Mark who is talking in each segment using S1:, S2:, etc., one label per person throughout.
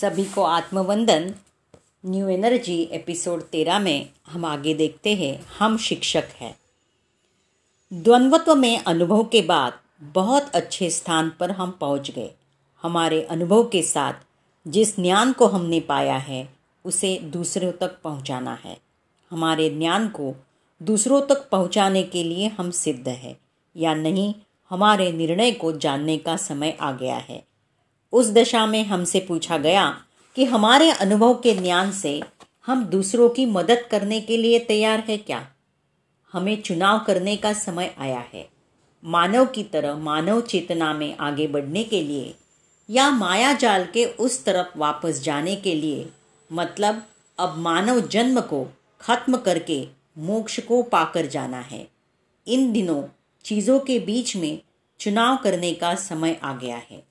S1: सभी को आत्मवंदन। New energy episode तेरह में हम आगे देखते हैं, हम शिक्षक हैं। द्वंद्वत्व में अनुभव के बाद बहुत अच्छे स्थान पर हम पहुँच गए। हमारे अनुभव के साथ जिस ज्ञान को हमने पाया है, उसे दूसरों तक पहुंचाना है। हमारे ज्ञान को दूसरों तक पहुँचाने के लिए हम सिद्ध है, या नहीं, हमारे निर्णय को जानने का समय आ गया है। उस दशा में हमसे पूछा गया कि हमारे अनुभव के ज्ञान से हम दूसरों की मदद करने के लिए तैयार है क्या? हमें चुनाव करने का समय आया है। मानव की तरह, मानव चेतना में आगे बढ़ने के लिए या माया जाल के उस तरफ़ वापस जाने के लिए मतलब अब मानव जन्म को खत्म करके मोक्ष को पाकर जाना है। इन दिनों चीज़ों के बीच में चुनाव करने का समय आ गया है।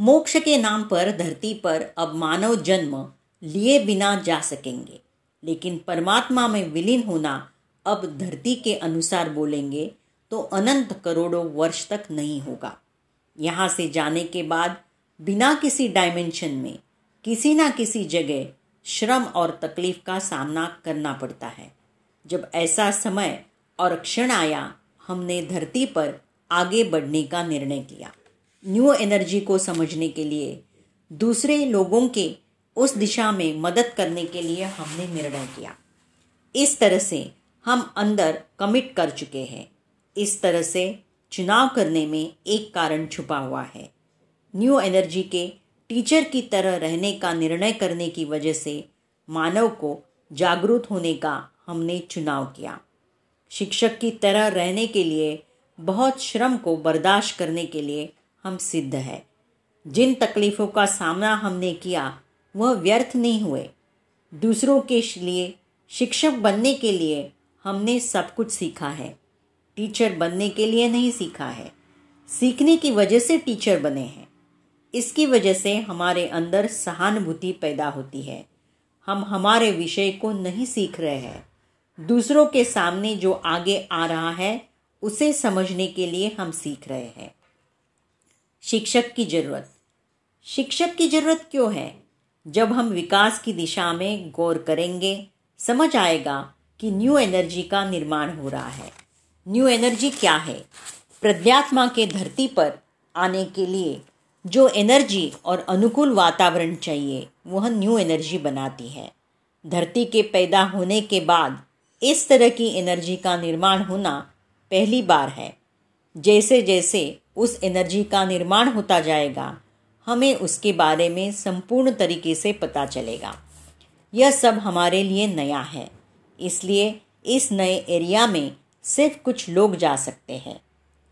S1: मोक्ष के नाम पर, धरती पर अब मानव जन्म लिए बिना जा सकेंगे। लेकिन परमात्मा में विलीन होना अब धरती के अनुसार बोलेंगे तो अनंत करोड़ों वर्ष तक नहीं होगा। यहाँ से जाने के बाद बिना किसी डायमेंशन में, किसी ना किसी जगह श्रम और तकलीफ़ का सामना करना पड़ता है। जब ऐसा समय और क्षण आया, हमने धरती पर आगे बढ़ने का निर्णय किया। न्यू एनर्जी को समझने के लिए, दूसरे लोगों के उस दिशा में मदद करने के लिए हमने निर्णय किया। इस तरह से हम अंदर कमिट कर चुके हैं। इस तरह से चुनाव करने में एक कारण छुपा हुआ है। न्यू एनर्जी के टीचर की तरह रहने का निर्णय करने की वजह से मानव को जागरूक होने का हमने चुनाव किया। शिक्षक की तरह रहने के लिए, बहुत श्रम को बर्दाश्त करने के लिए हम सिद्ध है। जिन तकलीफ़ों का सामना हमने किया, वह व्यर्थ नहीं हुए। दूसरों के लिए, शिक्षक बनने के लिए हमने सब कुछ सीखा है। टीचर बनने के लिए नहीं सीखा है। सीखने की वजह से टीचर बने हैं। इसकी वजह से हमारे अंदर सहानुभूति पैदा होती है। हम हमारे विषय को नहीं सीख रहे हैं। दूसरों के सामने जो आगे आ रहा है, उसे समझने के लिए हम सीख रहे हैं। शिक्षक की ज़रूरत। शिक्षक की ज़रूरत क्यों है? जब हम विकास की दिशा में गौर करेंगे, समझ आएगा कि न्यू एनर्जी का निर्माण हो रहा है। न्यू एनर्जी क्या है? प्रज्ञात्मा के धरती पर आने के लिए जो एनर्जी और अनुकूल वातावरण चाहिए, वह न्यू एनर्जी बनाती है। धरती के पैदा होने के बाद इस तरह की एनर्जी का निर्माण होना पहली बार है। जैसे जैसे उस एनर्जी का निर्माण होता जाएगा। हमें उसके बारे में संपूर्ण तरीके से पता चलेगा। यह सब हमारे लिए नया है। इसलिए इस नए एरिया में सिर्फ़ कुछ लोग जा सकते हैं।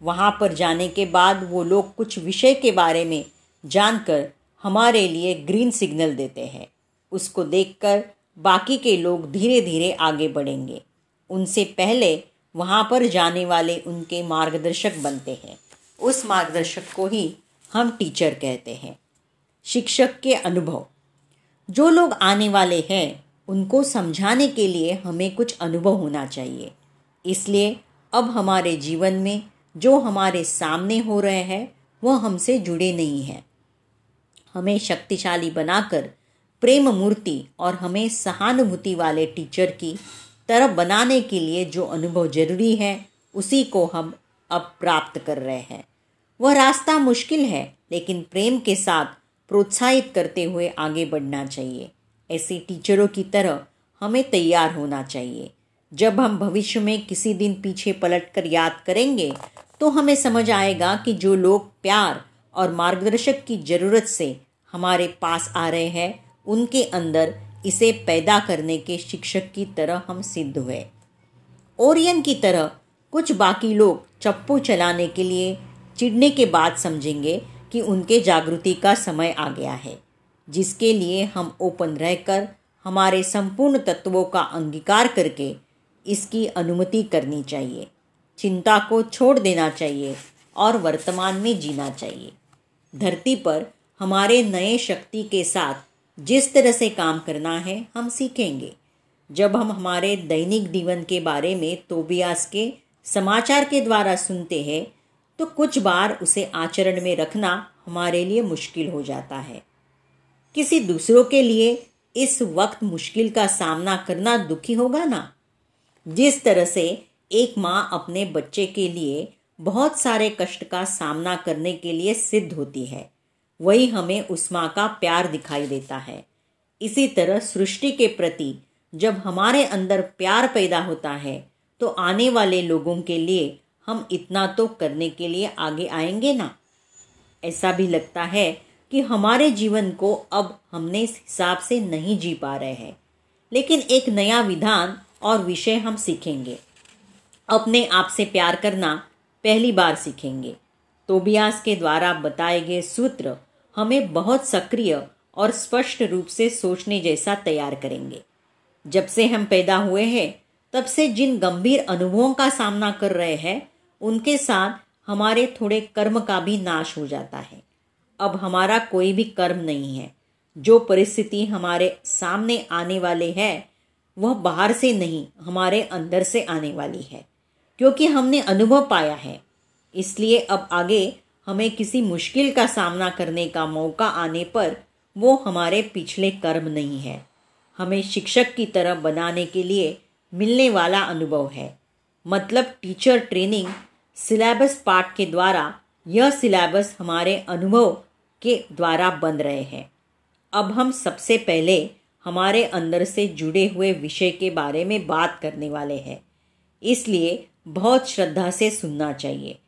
S1: वहाँ पर जाने के बाद वो लोग कुछ विषय के बारे में जानकर हमारे लिए ग्रीन सिग्नल देते हैं। उसको देखकर बाकी के लोग धीरे धीरे आगे बढ़ेंगे। उनसे पहले वहाँ पर जाने वाले उनके मार्गदर्शक बनते हैं। उस मार्गदर्शक को ही हम टीचर कहते हैं। शिक्षक के अनुभव। जो लोग आने वाले हैं, उनको समझाने के लिए हमें कुछ अनुभव होना चाहिए। इसलिए अब हमारे जीवन में जो हमारे सामने हो रहे हैं वह हमसे जुड़े नहीं हैं। हमें शक्तिशाली बनाकर प्रेम मूर्ति और हमें सहानुभूति वाले टीचर की तरफ़ बनाने के लिए जो अनुभव ज़रूरी है, उसी को हम अब प्राप्त कर रहे हैं। वह रास्ता मुश्किल है, लेकिन प्रेम के साथ प्रोत्साहित करते हुए आगे बढ़ना चाहिए। ऐसे टीचरों की तरह हमें तैयार होना चाहिए। जब हम भविष्य में किसी दिन पीछे पलट कर याद करेंगे तो हमें समझ आएगा कि जो लोग प्यार और मार्गदर्शक की ज़रूरत से हमारे पास आ रहे हैं, उनके अंदर इसे पैदा करने के शिक्षक की तरह हम सिद्ध हुए। ओरियन की तरह कुछ बाकी लोग चप्पू चलाने के लिए चिढ़ने के बाद समझेंगे कि उनके जागृति का समय आ गया है, जिसके लिए हम ओपन रहकर हमारे संपूर्ण तत्वों का अंगीकार करके इसकी अनुमति करनी चाहिए। चिंता को छोड़ देना चाहिए और वर्तमान में जीना चाहिए। धरती पर हमारे नए शक्ति के साथ जिस तरह से काम करना है, हम सीखेंगे। जब हम हमारे दैनिक जीवन के बारे में तोबियास के समाचार के द्वारा सुनते हैं तो कुछ बार उसे आचरण में रखना हमारे लिए मुश्किल हो जाता है। किसी दूसरों के लिए इस वक्त मुश्किल का सामना करना दुखी होगा ना? जिस तरह से एक माँ अपने बच्चे के लिए बहुत सारे कष्ट का सामना करने के लिए सिद्ध होती है, वही हमें उस माँ का प्यार दिखाई देता है। इसी तरह सृष्टि के प्रति जब हमारे अंदर प्यार पैदा होता है तो आने वाले लोगों के लिए हम इतना तो करने के लिए आगे आएँगे ना? ऐसा भी लगता है कि हमारे जीवन को अब हमने इस हिसाब से नहीं जी पा रहे हैं। लेकिन एक नया विधान और विषय हम सीखेंगे। अपने आप से प्यार करना पहली बार सीखेंगे। तोबियास के द्वारा बताए गए सूत्र हमें बहुत सक्रिय और स्पष्ट रूप से सोचने जैसा तैयार करेंगे। जब से हम पैदा हुए हैं तब से जिन गंभीर अनुभवों का सामना कर रहे हैं, उनके साथ हमारे थोड़े कर्म का भी नाश हो जाता है। अब हमारा कोई भी कर्म नहीं है। जो परिस्थिति हमारे सामने आने वाले है, वह बाहर से नहीं, हमारे अंदर से आने वाली है। क्योंकि हमने अनुभव पाया है। इसलिए अब आगे हमें किसी मुश्किल का सामना करने का मौका आने पर वो हमारे पिछले कर्म नहीं है। हमें शिक्षक की तरह बनाने के लिए मिलने वाला अनुभव है। मतलब टीचर ट्रेनिंग सिलेबस पार्ट के द्वारा, यह सिलेबस हमारे अनुभव के द्वारा बन रहे हैं। अब हम सबसे पहले हमारे अंदर से जुड़े हुए विषय के बारे में बात करने वाले हैं। इसलिए बहुत श्रद्धा से सुनना चाहिए,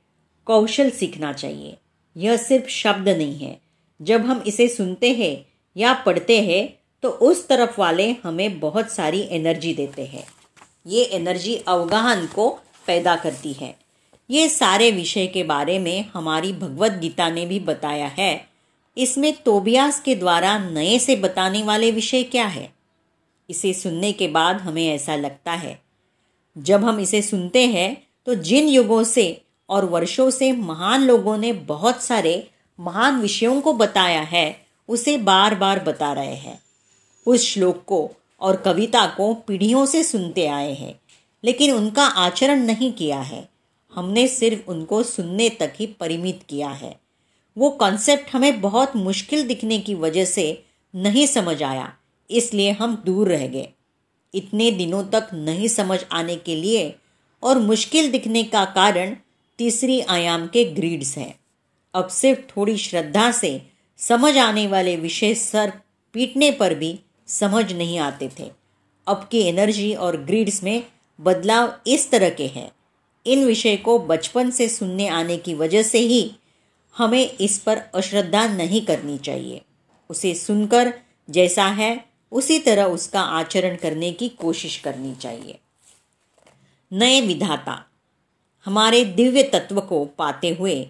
S1: कौशल सीखना चाहिए। यह सिर्फ़ शब्द नहीं है। जब हम इसे सुनते हैं या पढ़ते हैं तो उस तरफ़ वाले हमें बहुत सारी एनर्जी देते हैं। ये एनर्जी अवगाहन को पैदा करती है। ये सारे विषय के बारे में हमारी भगवत गीता ने भी बताया है। इसमें तोबियास के द्वारा नए से बताने वाले विषय क्या है? इसे सुनने के बाद हमें ऐसा लगता है। जब हम इसे सुनते हैं तो जिन युगों से और वर्षों से महान लोगों ने बहुत सारे महान विषयों को बताया है, उसे बार बार बता रहे हैं। उस श्लोक को और कविता को पीढ़ियों से सुनते आए हैं। लेकिन उनका आचरण नहीं किया है। हमने सिर्फ़ उनको सुनने तक ही परिमित किया है। वो कॉन्सेप्ट हमें बहुत मुश्किल दिखने की वजह से नहीं समझ आया, इसलिए हम दूर रह गए। इतने दिनों तक नहीं समझ आने के लिए और मुश्किल दिखने का कारण तीसरी आयाम के ग्रीड्स हैं। अब सिर्फ़ थोड़ी श्रद्धा से समझ आने वाले विषय सर पीटने पर भी समझ नहीं आते थे। अब की एनर्जी और ग्रीड्स में बदलाव इस तरह के हैं। इन विषय को बचपन से सुनने आने की वजह से ही हमें इस पर अश्रद्धा नहीं करनी चाहिए। उसे सुनकर जैसा है, उसी तरह उसका आचरण करने की कोशिश करनी चाहिए। नए विधाता। हमारे दिव्य तत्व को पाते हुए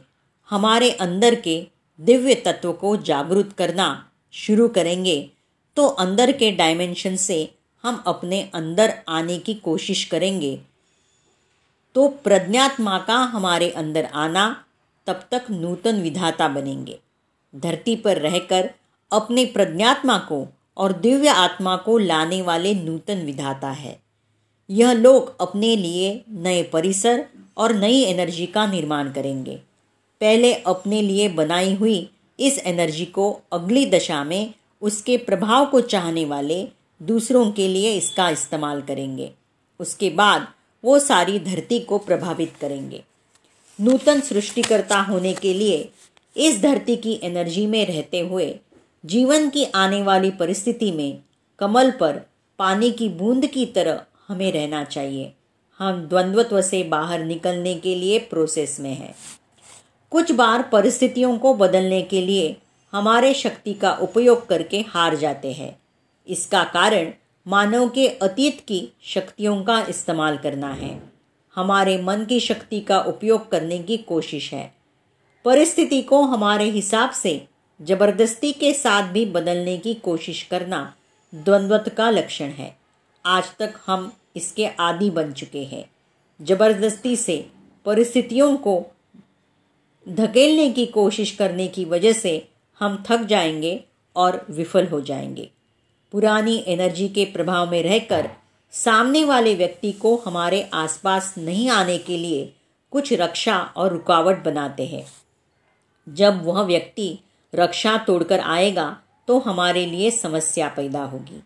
S1: हमारे अंदर के दिव्य तत्व को जागृत करना शुरू करेंगे। तो अंदर के डायमेंशन से हम अपने अंदर आने की कोशिश करेंगे। तो प्रज्ञात्मा का हमारे अंदर आना तब तक नूतन विधाता बनेंगे। धरती पर रहकर अपने प्रज्ञात्मा को और दिव्य आत्मा को लाने वाले नूतन विधाता है। यह लोग अपने लिए नए परिसर और नई एनर्जी का निर्माण करेंगे। पहले अपने लिए बनाई हुई इस एनर्जी को अगली दशा में उसके प्रभाव को चाहने वाले दूसरों के लिए इसका इस्तेमाल करेंगे। उसके बाद वो सारी धरती को प्रभावित करेंगे। नूतन सृष्टिकर्ता होने के लिए इस धरती की एनर्जी में रहते हुए, जीवन की आने वाली परिस्थिति में कमल पर पानी की बूंद की तरह हमें रहना चाहिए। हम द्वंद्वत्व से बाहर निकलने के लिए प्रोसेस में हैं। कुछ बार परिस्थितियों को बदलने के लिए हमारे शक्ति का उपयोग करके हार जाते हैं। इसका कारण मानव के अतीत की शक्तियों का इस्तेमाल करना है। हमारे मन की शक्ति का उपयोग करने की कोशिश है। परिस्थिति को हमारे हिसाब से ज़बरदस्ती के साथ भी बदलने की कोशिश करना द्वंद्वत का लक्षण है। आज तक हम इसके आदि बन चुके हैं। ज़बरदस्ती से परिस्थितियों को धकेलने की कोशिश करने की वजह से हम थक जाएँगे और विफल हो जाएँगे। पुरानी एनर्जी के प्रभाव में रहकर सामने वाले व्यक्ति को हमारे आसपास नहीं आने के लिए कुछ रक्षा और रुकावट बनाते हैं। जब वह व्यक्ति रक्षा तोड़कर आएगा तो हमारे लिए समस्या पैदा होगी।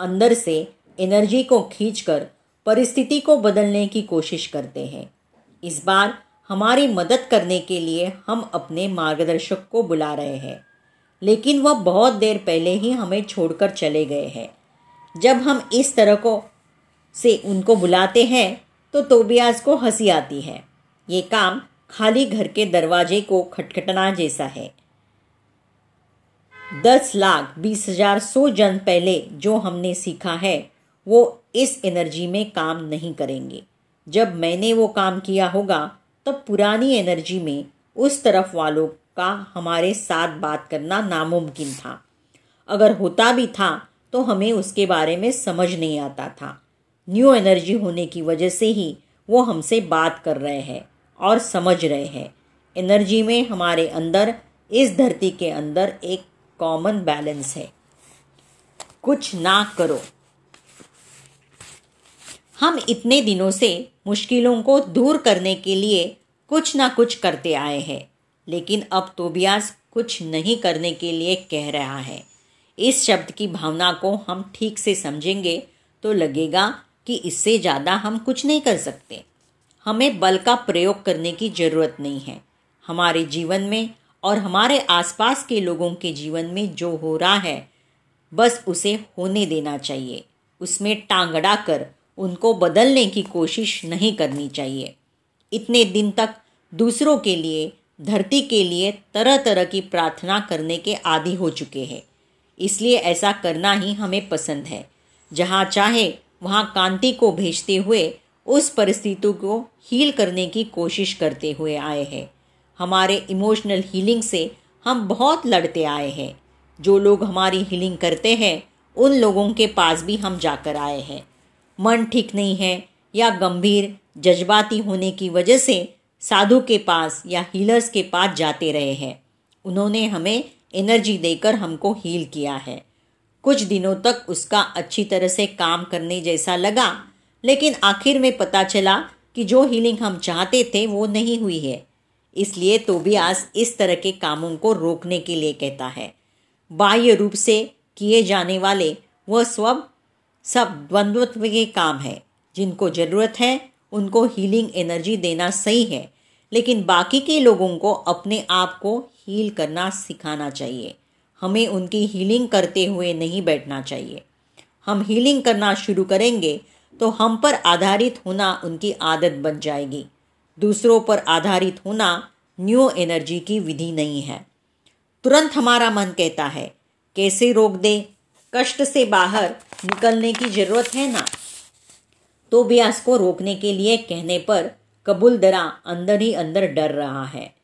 S1: अंदर से एनर्जी को खींचकर परिस्थिति को बदलने की कोशिश करते हैं। इस बार हमारी मदद करने के लिए हम अपने मार्गदर्शक को बुला रहे हैं। लेकिन वह बहुत देर पहले ही हमें छोड़कर चले गए हैं। जब हम इस तरह को, से उनको बुलाते हैं तो तोबियाज को हँसी आती है। ये काम खाली घर के दरवाजे को खटखटना जैसा है। दस लाख, बीस हज़ार, सौ जन पहले जो हमने सीखा है, वो इस एनर्जी में काम नहीं करेंगे। जब मैंने वो काम किया होगा, तब पुरानी एनर्जी में उस तरफ़ वालों का हमारे साथ बात करना नामुमकिन था। अगर होता भी था तो हमें उसके बारे में समझ नहीं आता था। न्यू एनर्जी होने की वजह से ही वो हमसे बात कर रहे हैं और समझ रहे हैं। एनर्जी में हमारे अंदर, इस धरती के अंदर एक कॉमन बैलेंस है। कुछ ना करो। हम इतने दिनों से मुश्किलों को दूर करने के लिए कुछ ना कुछ करते आए हैं। लेकिन अब तोबियास कुछ नहीं करने के लिए कह रहा है। इस शब्द की भावना को हम ठीक से समझेंगे तो लगेगा कि इससे ज़्यादा हम कुछ नहीं कर सकते। हमें बल का प्रयोग करने की ज़रूरत नहीं है। हमारे जीवन में और हमारे आसपास के लोगों के जीवन में जो हो रहा है, बस उसे होने देना चाहिए। उसमें टांगड़ा कर उनको बदलने की कोशिश नहीं करनी चाहिए। इतने दिन तक दूसरों के लिए धरती के लिए तरह तरह की प्रार्थना करने के आदि हो चुके हैं। इसलिए ऐसा करना ही हमें पसंद है। जहाँ चाहे, वहाँ कांति को भेजते हुए, उस परिस्थिति को हील करने की कोशिश करते हुए आए हैं। हमारे इमोशनल हीलिंग से हम बहुत लड़ते आए हैं। जो लोग हमारी हीलिंग करते हैं, उन लोगों के पास भी हम जाकर आए हैं। मन ठीक नहीं है या गंभीर, जज्बाती होने की वजह से साधु के पास या हीलर्स के पास जाते रहे हैं। उन्होंने हमें एनर्जी देकर हमको हील किया है। कुछ दिनों तक उसका अच्छी तरह से काम करने जैसा लगा, लेकिन आखिर में पता चला कि जो हीलिंग हम चाहते थे वो नहीं हुई है। इसलिए तो तोबियास इस तरह के कामों को रोकने के लिए कहता है। बाह्य रूप से किए जाने वाले वह सब सब द्वंद्वत्व के काम है, जिनको ज़रूरत है उनको हीलिंग एनर्जी देना सही है, लेकिन बाकी के लोगों को अपने आप को हील करना सिखाना चाहिए। हमें उनकी हीलिंग करते हुए नहीं बैठना चाहिए। हम हीलिंग करना शुरू करेंगे तो हम पर आधारित होना उनकी आदत बन जाएगी। दूसरों पर आधारित होना न्यू एनर्जी की विधि नहीं है। तुरंत हमारा मन कहता है, कैसे रोक दे? कष्ट से बाहर निकलने की ज़रूरत है ना? तो ब्यास को रोकने के लिए कहने पर कबूल दरा अंदर ही अंदर डर रहा है।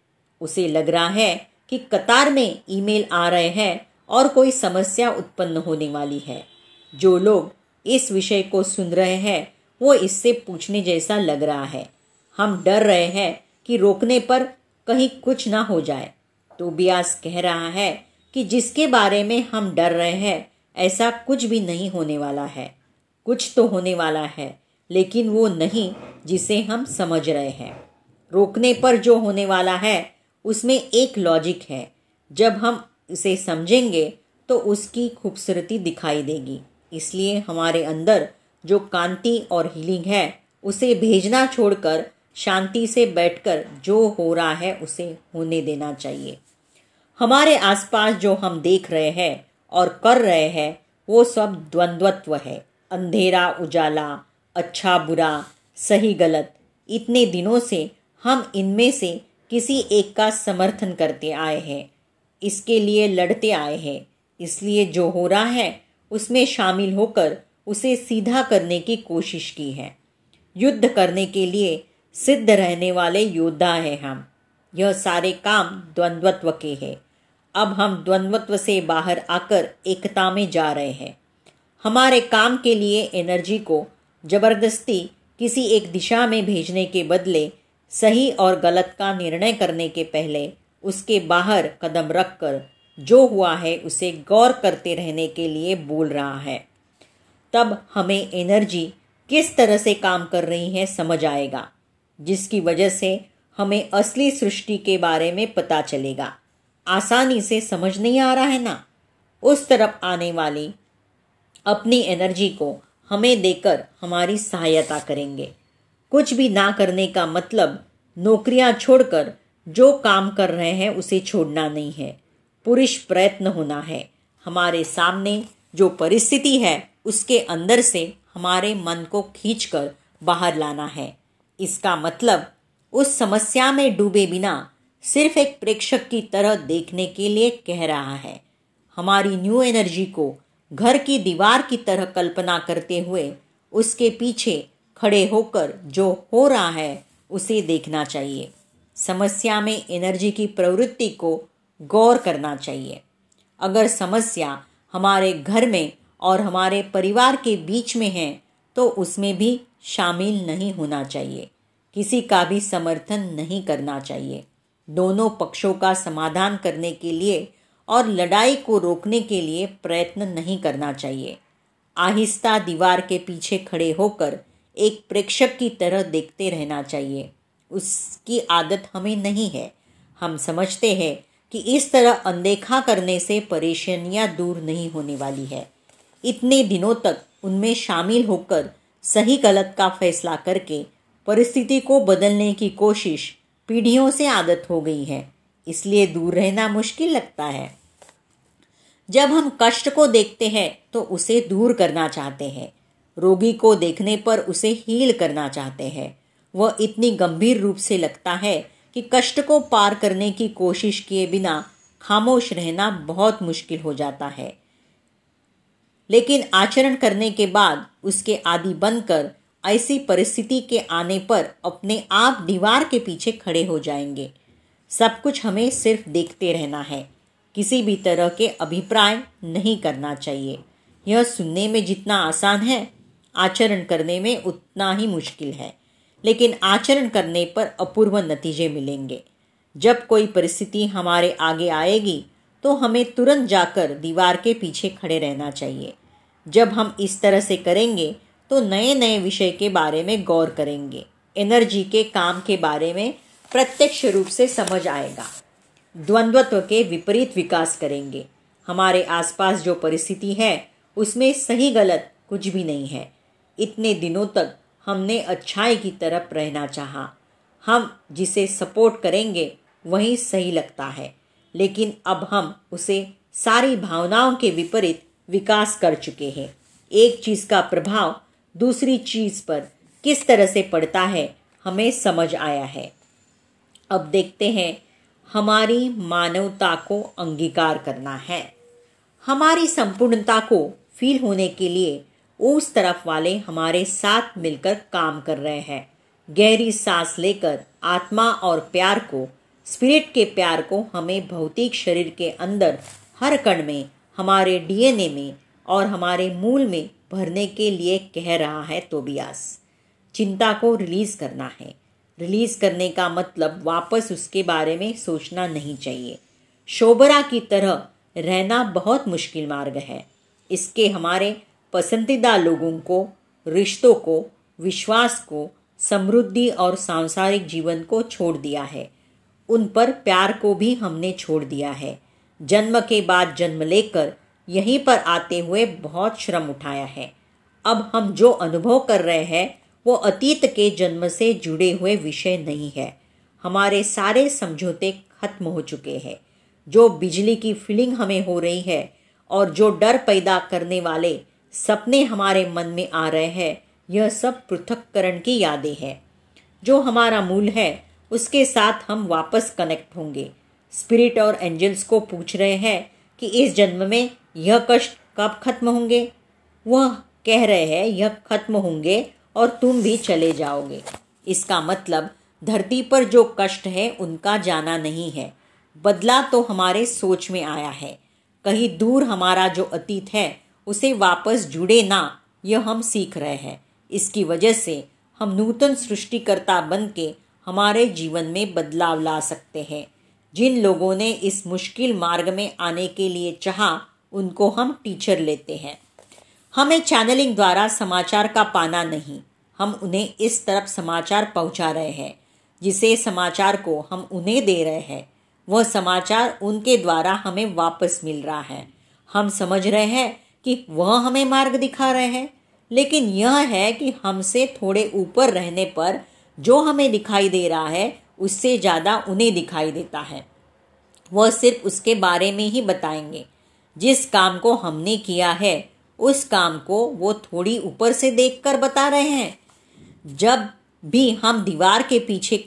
S1: उसे लग रहा है कि कतार में ईमेल आ रहे हैं और कोई समस्या उत्पन्न होने वाली है। जो लोग इस विषय को सुन रहे हैं, वो इससे पूछने जैसा लग रहा है। हम डर रहे हैं कि रोकने पर कहीं कुछ ना हो जाए। तो ब्यास कह रहा है कि जिसके बारे में हम डर रहे हैं, ऐसा कुछ भी नहीं होने वाला है। कुछ तो होने वाला है। लेकिन वो नहीं जिसे हम समझ रहे हैं। रोकने पर जो होने वाला है, उसमें एक लॉजिक है। जब हम इसे समझेंगे तो उसकी खूबसूरती दिखाई देगी। इसलिए हमारे अंदर जो कांति और हीलिंग है, उसे भेजना छोड़कर, शांति से बैठकर जो हो रहा है, उसे होने देना चाहिए। हमारे आसपास जो हम देख रहे हैं और कर रहे हैं, वो सब द्वंद्वत्व है। अंधेरा, उजाला अच्छा बुरा, सही, गलत, इतने दिनों से हम इनमें से किसी एक का समर्थन करते आए हैं। इसके लिए लड़ते आए हैं। इसलिए जो हो रहा है, उसमें शामिल होकर उसे सीधा करने की कोशिश की है। युद्ध करने के लिए सिद्ध रहने वाले योद्धा हैं हम। यह सारे काम द्वंद्वत्व के हैं। अब हम द्वंद्वत्व से बाहर आकर एकता में जा रहे हैं। हमारे काम के लिए एनर्जी को ज़बरदस्ती किसी एक दिशा में भेजने के बदले सही और गलत का निर्णय करने के पहले उसके बाहर कदम रखकर जो हुआ है उसे गौर करते रहने के लिए बोल रहा है। तब हमें एनर्जी किस तरह से काम कर रही है समझ आएगा, जिसकी वजह से हमें असली सृष्टि के बारे में पता चलेगा। आसानी से समझ नहीं आ रहा है ना? उस तरफ़ आने वाली अपनी एनर्जी को हमें देकर हमारी सहायता करेंगे। कुछ भी ना करने का मतलब नौकरियाँ छोड़कर जो काम कर रहे हैं उसे छोड़ना नहीं है। पुरुष प्रयत्न होना है। हमारे सामने जो परिस्थिति है, उसके अंदर से हमारे मन को खींचकर बाहर लाना है। इसका मतलब उस समस्या में डूबे बिना सिर्फ़ एक प्रेक्षक की तरह देखने के लिए कह रहा है। हमारी न्यू एनर्जी को घर की दीवार की तरह कल्पना करते हुए उसके पीछे खड़े होकर जो हो रहा है उसे देखना चाहिए। समस्या में एनर्जी की प्रवृत्ति को गौर करना चाहिए। अगर समस्या हमारे घर में और हमारे परिवार के बीच में है तो उसमें भी शामिल नहीं होना चाहिए। किसी का भी समर्थन नहीं करना चाहिए। दोनों पक्षों का समाधान करने के लिए और लड़ाई को रोकने के लिए प्रयत्न नहीं करना चाहिए। आहिस्ता दीवार के पीछे खड़े होकर एक प्रेक्षक की तरह देखते रहना चाहिए। उसकी आदत हमें नहीं है। हम समझते हैं कि इस तरह अनदेखा करने से परेशानियाँ दूर नहीं होने वाली है। इतने दिनों तक उनमें शामिल होकर सही गलत का फैसला करके परिस्थिति को बदलने की कोशिश पीढ़ियों से आदत हो गई है। इसलिए दूर रहना मुश्किल लगता है। जब हम कष्ट को देखते हैं तो उसे दूर करना चाहते हैं। रोगी को देखने पर उसे हील करना चाहते हैं। वह इतनी गंभीर रूप से लगता है कि कष्ट को पार करने की कोशिश किए बिना खामोश रहना बहुत मुश्किल हो जाता है। लेकिन आचरण करने के बाद उसके आदि बनकर ऐसी परिस्थिति के आने पर अपने आप दीवार के पीछे खड़े हो जाएँगे। सब कुछ हमें सिर्फ़ देखते रहना है। किसी भी तरह के अभिप्राय नहीं करना चाहिए। यह सुनने में जितना आसान है, आचरण करने में उतना ही मुश्किल है। लेकिन आचरण करने पर अपूर्व नतीजे मिलेंगे। जब कोई परिस्थिति हमारे आगे आएगी तो हमें तुरंत जाकर दीवार के पीछे खड़े रहना चाहिए। जब हम इस तरह से करेंगे तो नए नए विषय के बारे में गौर करेंगे। एनर्जी के काम के बारे में प्रत्यक्ष रूप से समझ आएगा। द्वंद्वत्व के विपरीत विकास करेंगे। हमारे आसपास जो परिस्थिति है, उसमें सही गलत कुछ भी नहीं है। इतने दिनों तक हमने अच्छाई की तरफ़ रहना चाहा। हम जिसे सपोर्ट करेंगे, वही सही लगता है। लेकिन अब हम उसे सारी भावनाओं के विपरीत विकास कर चुके हैं। एक चीज़ का प्रभाव दूसरी चीज़ पर किस तरह से पड़ता है, हमें समझ आया है। अब देखते हैं, हमारी मानवता को अंगीकार करना है। हमारी संपूर्णता को फील होने के लिए उस तरफ़ वाले हमारे साथ मिलकर काम कर रहे हैं। गहरी सांस लेकर आत्मा और प्यार को, स्पिरिट के प्यार को हमें भौतिक शरीर के अंदर हर कण में, हमारे डीएनए में और हमारे मूल में भरने के लिए कह रहा है तोबियास। चिंता को रिलीज़ करना है। रिलीज़ करने का मतलब वापस उसके बारे में सोचना नहीं चाहिए। शोबरा की तरह रहना बहुत मुश्किल मार्ग है। इसके हमारे पसंदीदा लोगों को, रिश्तों को, विश्वास को, समृद्धि और सांसारिक जीवन को छोड़ दिया है। उन पर प्यार को भी हमने छोड़ दिया है। जन्म के बाद जन्म लेकर यहीं पर आते हुए बहुत श्रम उठाया है। अब हम जो अनुभव कर रहे हैं वो अतीत के जन्म से जुड़े हुए विषय नहीं है। हमारे सारे समझौते खत्म हो चुके हैं। जो बिजली की फीलिंग हमें हो रही है और जो डर पैदा करने वाले सपने हमारे मन में आ रहे हैं, यह सब पृथककरण की यादें हैं। जो हमारा मूल है, उसके साथ हम वापस कनेक्ट होंगे। स्पिरिट और एंजल्स को पूछ रहे हैं कि इस जन्म में यह कष्ट कब खत्म होंगे। वह कह रहे हैं, यह खत्म होंगे और तुम भी चले जाओगे। इसका मतलब धरती पर जो कष्ट है, उनका जाना नहीं है। बदला तो हमारे सोच में आया है। कहीं दूर हमारा जो अतीत है, उसे वापस जुड़े ना, यह हम सीख रहे हैं। इसकी वजह से, हम नूतन सृष्टिकर्ता बन के हमारे जीवन में बदलाव ला सकते हैं। जिन लोगों ने इस मुश्किल मार्ग में आने के लिए चाहा, उनको हम टीचर लेते हैं। हमें चैनलिंग द्वारा समाचार का पाना नहीं। हम उन्हें इस तरफ़ समाचार पहुँचा रहे हैं, जिसे समाचार को हम उन्हें दे रहे हैं। वह समाचार उनके द्वारा हमें वापस मिल रहा है। हम समझ रहे हैं कि वह हमें मार्ग दिखा रहे हैं, लेकिन यह है कि हमसे थोड़े ऊपर रहने पर जो हमें दिखाई दे रहा है, उससे ज़्यादा उन्हें दिखाई देता है। वह सिर्फ़ उसके बारे में ही बताएँगे, जिस काम को हमने किया है उस काम को वो थोड़ी ऊपर से देखकर बता रहे हैं। जब भी हम दीवार के पीछे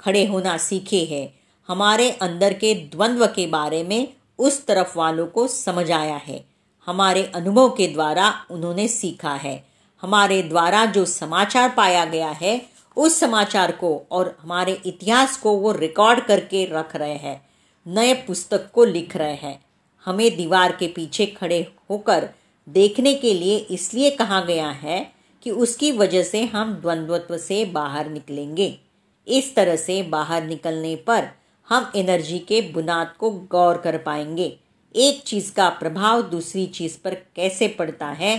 S1: खड़े होना सीखे हैं, हमारे अंदर के द्वंद्व के बारे में उस तरफ़ वालों को समझ आया है। हमारे अनुभव के द्वारा उन्होंने सीखा है। हमारे द्वारा जो समाचार पाया गया है, उस समाचार को और हमारे इतिहास को वो रिकॉर्ड करके रख रहे हैं। नए पुस्तक को लिख रहे हैं। हमें दीवार के पीछे खड़े होकर देखने के लिए इसलिए कहा गया है कि उसकी वजह से हम द्वंद्वत्व से बाहर निकलेंगे। इस तरह से बाहर निकलने पर हम एनर्जी के बुनाद को गौर कर पाएँगे। एक चीज़ का प्रभाव दूसरी चीज़ पर कैसे पड़ता है,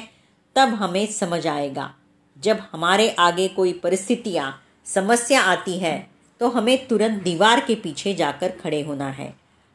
S1: तब हमें समझ आएगा। जब हमारे आगे कोई परिस्थितियाँ समस्या आती है तो हमें तुरंत दीवार के पीछे जाकर खड़े होना है।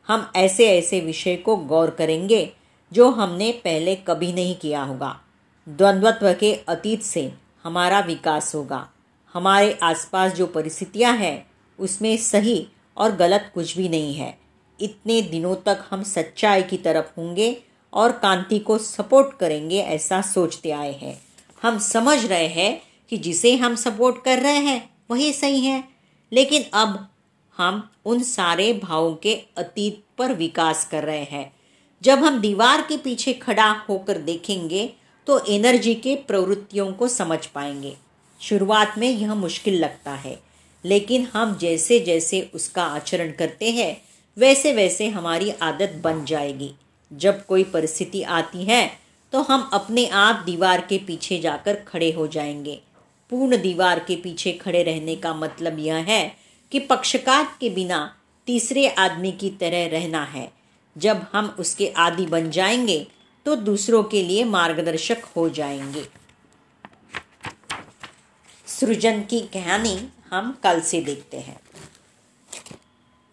S1: हम ऐसे ऐसे विषय को गौर करेंगे जो हमने पहले कभी नहीं किया होगा। द्वंद्वत्व के अतीत से हमारा विकास होगा। हमारे आसपास जो परिस्थितियाँ हैं, उसमें सही और गलत कुछ भी नहीं है। इतने दिनों तक हम सच्चाई की तरफ़ होंगे और कांति को सपोर्ट करेंगे ऐसा सोचते आए हैं। हम समझ रहे हैं कि जिसे हम सपोर्ट कर रहे हैं, वही सही है। लेकिन अब हम उन सारे भावों के अतीत पर विकास कर रहे हैं। जब हम दीवार के पीछे खड़ा होकर देखेंगे तो एनर्जी के प्रवृत्तियों को समझ पाएँगे। शुरुआत में यह मुश्किल लगता है, लेकिन हम जैसे जैसे उसका आचरण करते हैं वैसे वैसे हमारी आदत बन जाएगी। जब कोई परिस्थिति आती है तो हम अपने आप दीवार के पीछे जाकर खड़े हो जाएँगे। पूर्ण दीवार के पीछे खड़े रहने का मतलब यह है कि पक्षपात के बिना तीसरे आदमी की तरह रहना है। जब हम उसके आदि बन जाएँगे तो दूसरों के लिए मार्गदर्शक हो जाएँगे। सृजन की कहानी हम कल से देखते हैं।